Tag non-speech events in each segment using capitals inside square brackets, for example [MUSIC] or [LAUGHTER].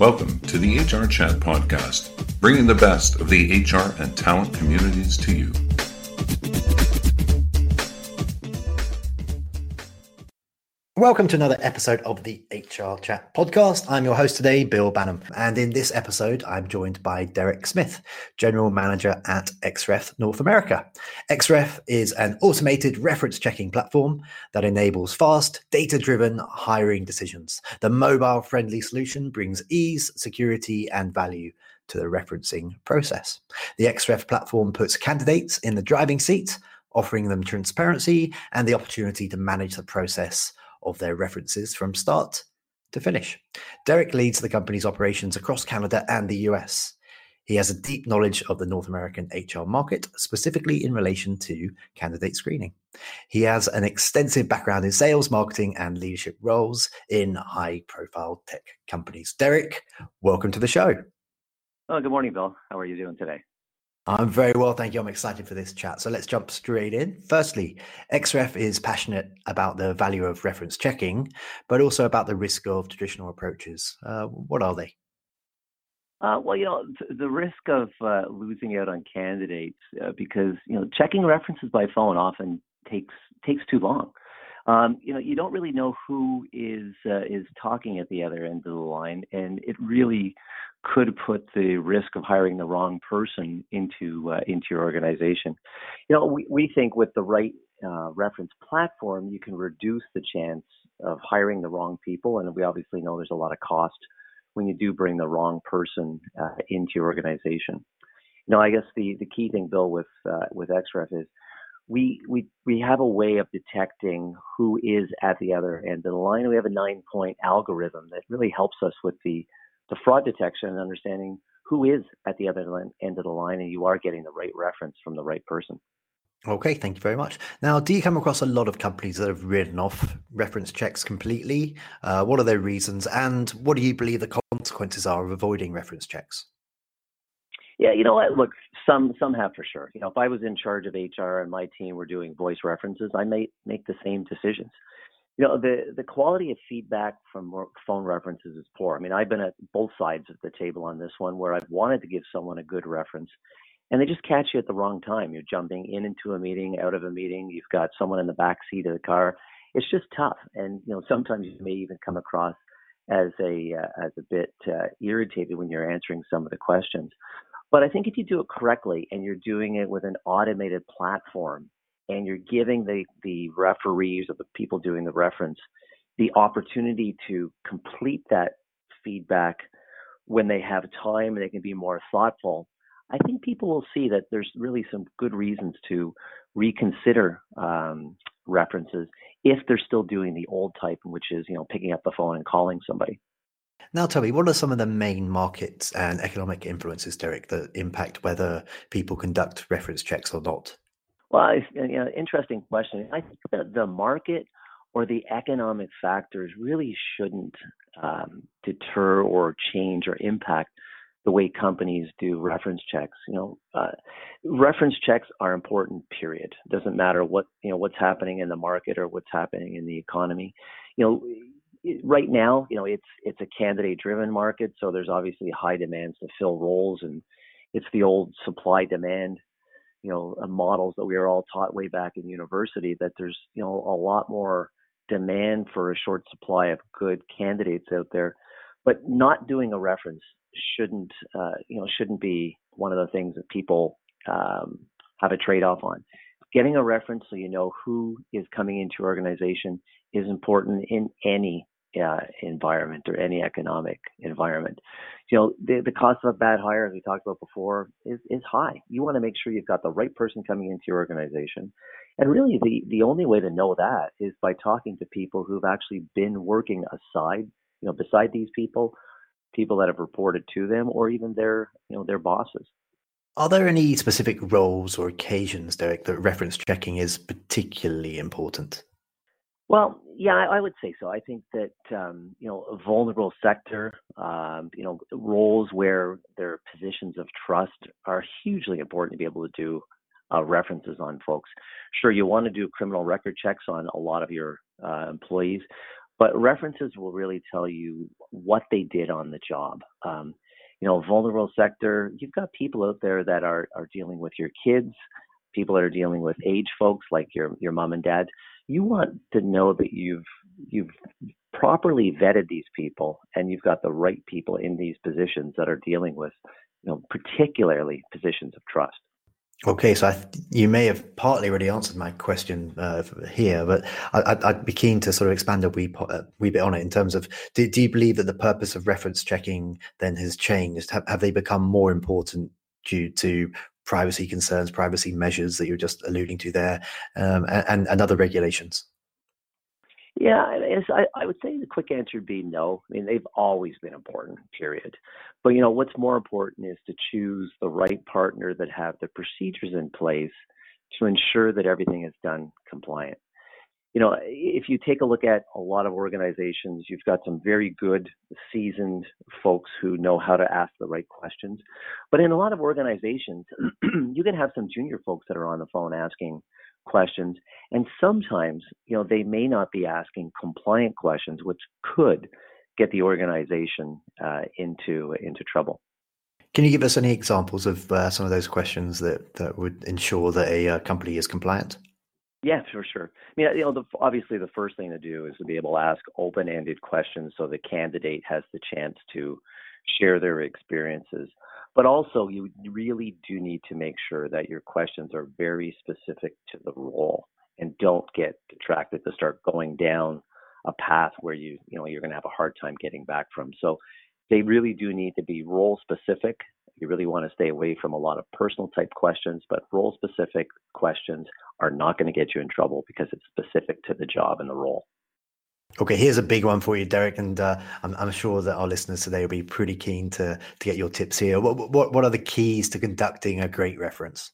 Welcome to the HR Chat Podcast, bringing the best of the HR and talent communities to you. Welcome to another episode of the HR Chat podcast. I'm your host today, Bill Banham. And in this episode, I'm joined by Derek Smith, General Manager at XREF North America. XREF is an automated reference checking platform that enables fast, data driven hiring decisions. The mobile friendly solution brings ease, security, and value to the referencing process. The XREF platform puts candidates in the driving seat, offering them transparency and the opportunity to manage the process of their references from start to finish. Derek leads the company's operations across Canada and the US. He has a deep knowledge of the North American HR market, specifically in relation to candidate screening. He has an extensive background in sales, marketing, and leadership roles in high profile tech companies. Derek, welcome to the show. Oh, good morning, Bill. How are you doing today? I'm very well, thank you. I'm excited for this chat. So let's jump straight in. Firstly, XREF is passionate about the value of reference checking, but also about the risk of traditional approaches. Uh, what are they? Uh, well, you know, th- the risk of uh, losing out on candidates uh, because you know checking references by phone often takes takes too long. Um, you know, you don't really know who is uh, is talking at the other end of the line, and it really could put the risk of hiring the wrong person into uh, into your organization. You know, we, we think with the right uh, reference platform, you can reduce the chance of hiring the wrong people, and we obviously know there's a lot of cost when you do bring the wrong person uh, into your organization. You know, I guess the the key thing, Bill, with uh, with XREF is we we we have a way of detecting who is at the other end of the line. We have a nine point algorithm that really helps us with the the fraud detection and understanding who is at the other end of the line and you are getting the right reference from the right person. Okay, thank you very much. Now, do you come across a lot of companies that have written off reference checks completely? Uh, what are their reasons, and what do you believe the consequences are of avoiding reference checks? Yeah, you know what? Look, some some have for sure. You know, if I was in charge of HR and my team were doing voice references, I may make the same decisions you know the the quality of feedback from phone references is poor. I mean, I've been at both sides of the table on this one, where I've wanted to give someone a good reference, and they just catch you at the wrong time. You're jumping in into a meeting, out of a meeting. You've got someone in the back seat of the car. It's just tough, and you know sometimes you may even come across as a uh, as a bit uh, irritated when you're answering some of the questions. But I think if you do it correctly and you're doing it with an automated platform and you're giving the, the referees or the people doing the reference the opportunity to complete that feedback when they have time and they can be more thoughtful, I think people will see that there's really some good reasons to reconsider um, references if they're still doing the old type, which is you know picking up the phone and calling somebody. Now, tell me, what are some of the main markets and economic influences, Derek, that impact whether people conduct reference checks or not? Well, it's, you know, interesting question. I think that the market or the economic factors really shouldn't um, deter or change or impact the way companies do reference checks. You know, uh, reference checks are important. Period. Doesn't matter what you know what's happening in the market or what's happening in the economy. You know, right now, you know, it's it's a candidate-driven market, so there's obviously high demands to fill roles, and it's the old supply-demand you know uh, models that we are all taught way back in university that there's you know a lot more demand for a short supply of good candidates out there. But not doing a reference shouldn't uh, you know shouldn't be one of the things that people um, have a trade-off on. Getting a reference so you know who is coming into your organization is important in any uh, environment or any economic environment. You know, the, the cost of a bad hire, as we talked about before, is, is high. You want to make sure you've got the right person coming into your organization. And really, the, the only way to know that is by talking to people who've actually been working aside, you know, beside these people, people that have reported to them, or even their, you know, their bosses. Are there any specific roles or occasions, Derek, that reference checking is particularly important? Well, yeah, I, I would say so. I think that um, you know a vulnerable sector, um, you know, roles where there are positions of trust are hugely important to be able to do uh, references on folks. Sure, you want to do criminal record checks on a lot of your uh, employees, but references will really tell you what they did on the job. Um, you know, vulnerable sector, you've got people out there that are, are dealing with your kids, people that are dealing with age folks like your, your mom and dad. You want to know that you've, you've properly vetted these people and you've got the right people in these positions that are dealing with, you know, particularly positions of trust. Okay, so you may have partly already answered my question uh, here, but I, would be keen to sort of expand a wee, a wee, bit on it in terms of do, do, you believe that the purpose of reference checking then has changed? Have, have they become more important due to privacy concerns, privacy measures that you're just alluding to there, um, and, and other regulations? Yeah, I, I would say the quick answer would be no. I mean, they've always been important, period. But you know, what's more important is to choose the right partner that have the procedures in place to ensure that everything is done compliant. You know, if you take a look at a lot of organizations, you've got some very good, seasoned folks who know how to ask the right questions. But in a lot of organizations, [CLEARS THROAT] you can have some junior folks that are on the phone asking questions. And sometimes, you know, they may not be asking compliant questions, which could get the organization uh, into into trouble. Can you give us any examples of uh, some of those questions that, that would ensure that a uh, company is compliant? Yeah, for sure. I mean, you know, the, obviously the first thing to do is to be able to ask open-ended questions so the candidate has the chance to share their experiences. But also, you really do need to make sure that your questions are very specific to the role and don't get detracted to start going down a path where you you know you're going to have a hard time getting back from. So they really do need to be role specific. You really want to stay away from a lot of personal type questions, but role specific questions are not going to get you in trouble because it's specific to the job and the role. Okay, here's a big one for you, Derek, and uh, I'm, I'm, sure that our listeners today will be pretty keen to to get your tips here. What what what are the keys to conducting a great reference?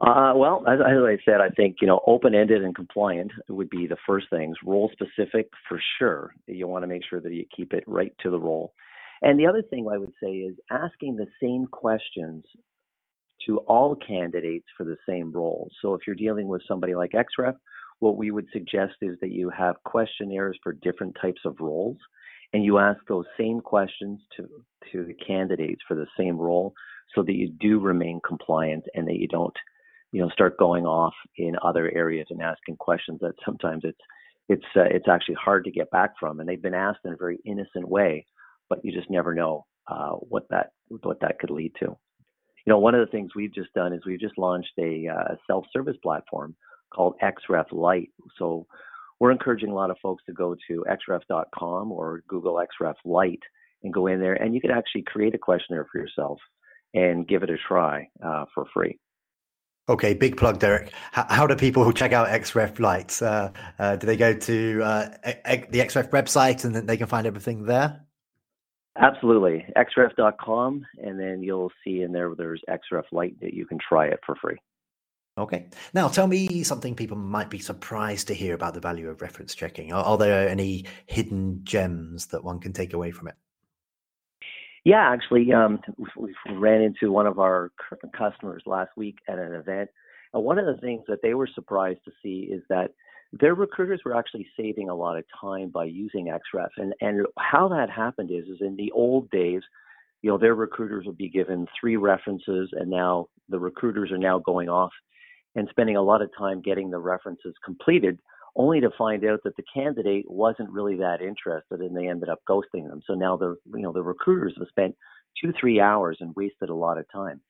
Uh, well, as, as, I said, I think you know open-ended and compliant would be the first things. Role specific for sure. You want to make sure that you keep it right to the role. And the other thing I would say is asking the same questions to all candidates for the same role. So if you're dealing with somebody like XREF, what we would suggest is that you have questionnaires for different types of roles and you ask those same questions to to the candidates for the same role so that you do remain compliant and that you don't you know start going off in other areas and asking questions that sometimes it's it's uh, it's actually hard to get back from and they've been asked in a very innocent way but you just never know uh, what that what that could lead to you know one of the things we've just done is we've just launched a uh, self-service platform called xref lite so we're encouraging a lot of folks to go to xref.com or google xref lite and go in there and you can actually create a questionnaire for yourself and give it a try uh, for free Okay, big plug, Derek. How, how do people who check out XREF Lites? Uh, uh, do they go to uh, the XREF website and then they can find everything there? Absolutely. XREF.com, and then you'll see in there there's XREF Lite that you can try it for free. Okay. Now, tell me something people might be surprised to hear about the value of reference checking. Are, are there any hidden gems that one can take away from it? Yeah, actually, um, we ran into one of our customers last week at an event. And one of the things that they were surprised to see is that their recruiters were actually saving a lot of time by using XREF. And, and how that happened is, is in the old days, you know, their recruiters would be given three references, and now the recruiters are now going off and spending a lot of time getting the references completed only to find out that the candidate wasn't really that interested and they ended up ghosting them. So now the you know the recruiters have spent two three hours and wasted a lot of time.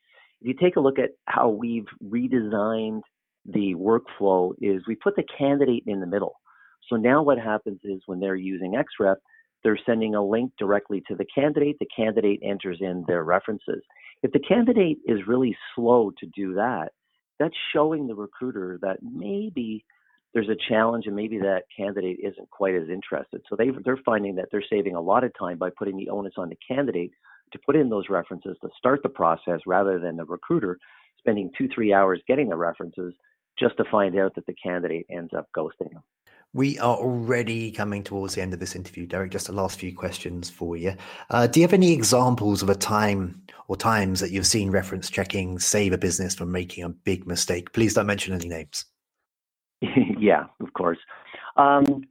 If you take a look at how we've redesigned the workflow, is we put the candidate in the middle. So now what happens is when they're using XREF, they're sending a link directly to the candidate. The candidate enters in their references. If the candidate is really slow to do that, that's showing the recruiter that maybe there's a challenge and maybe that candidate isn't quite as interested. So they they're finding that they're saving a lot of time by putting the onus on the candidate to put in those references to start the process rather than the recruiter spending two three hours getting the references just to find out that the candidate ends up ghosting them. We are already coming towards the end of this interview, Derek. Just the last few questions for you. Uh, do you have any examples of a time or times that you've seen reference checking save a business from making a big mistake? Please don't mention any names. [LAUGHS] yeah, of course. Um,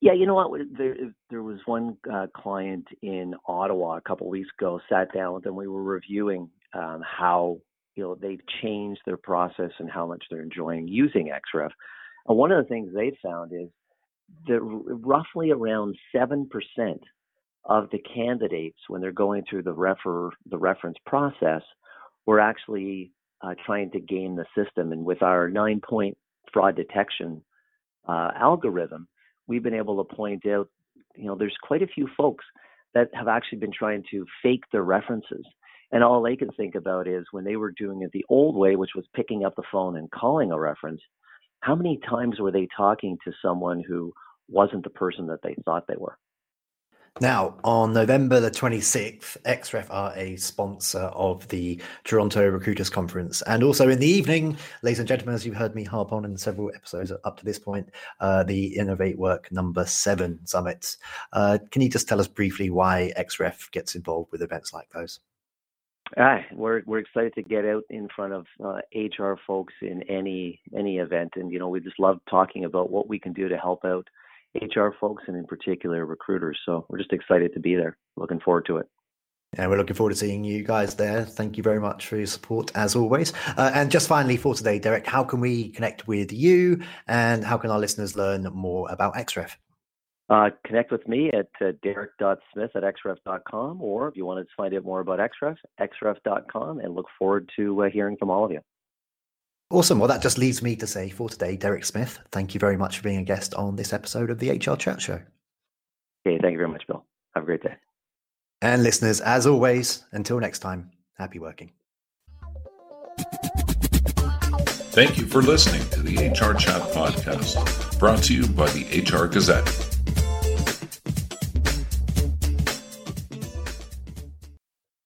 Yeah, you know what? There, there was one uh, client in Ottawa a couple of weeks ago. Sat down with them. We were reviewing um, how you know they've changed their process and how much they're enjoying using XREF. And one of the things they've found is that roughly around seven percent of the candidates, when they're going through the refer the reference process, were actually uh, trying to game the system. And with our nine point fraud detection uh, algorithm, we've been able to point out, you know, there's quite a few folks that have actually been trying to fake their references. And all they can think about is when they were doing it the old way, which was picking up the phone and calling a reference, how many times were they talking to someone who wasn't the person that they thought they were? Now, on November the 26th, XREF are a sponsor of the Toronto Recruiters Conference. And also in the evening, ladies and gentlemen, as you've heard me harp on in several episodes up to this point, uh, the Innovate Work number seven summits. Uh, can you just tell us briefly why XREF gets involved with events like those? Ah, we're we're excited to get out in front of uh, HR folks in any any event, and you know we just love talking about what we can do to help out HR folks and in particular recruiters. So we're just excited to be there. Looking forward to it. And we're looking forward to seeing you guys there. Thank you very much for your support as always. Uh, and just finally for today, Derek, how can we connect with you and how can our listeners learn more about XREF? Uh, connect with me at uh, derek.smith at xref.com, or if you want to find out more about XREF, xref.com, and look forward to uh, hearing from all of you. Awesome. Well, that just leaves me to say for today, Derek Smith, thank you very much for being a guest on this episode of the HR Chat Show. Okay, thank you very much, Bill. Have a great day. And listeners, as always, until next time, happy working. Thank you for listening to the HR Chat Podcast, brought to you by the HR Gazette.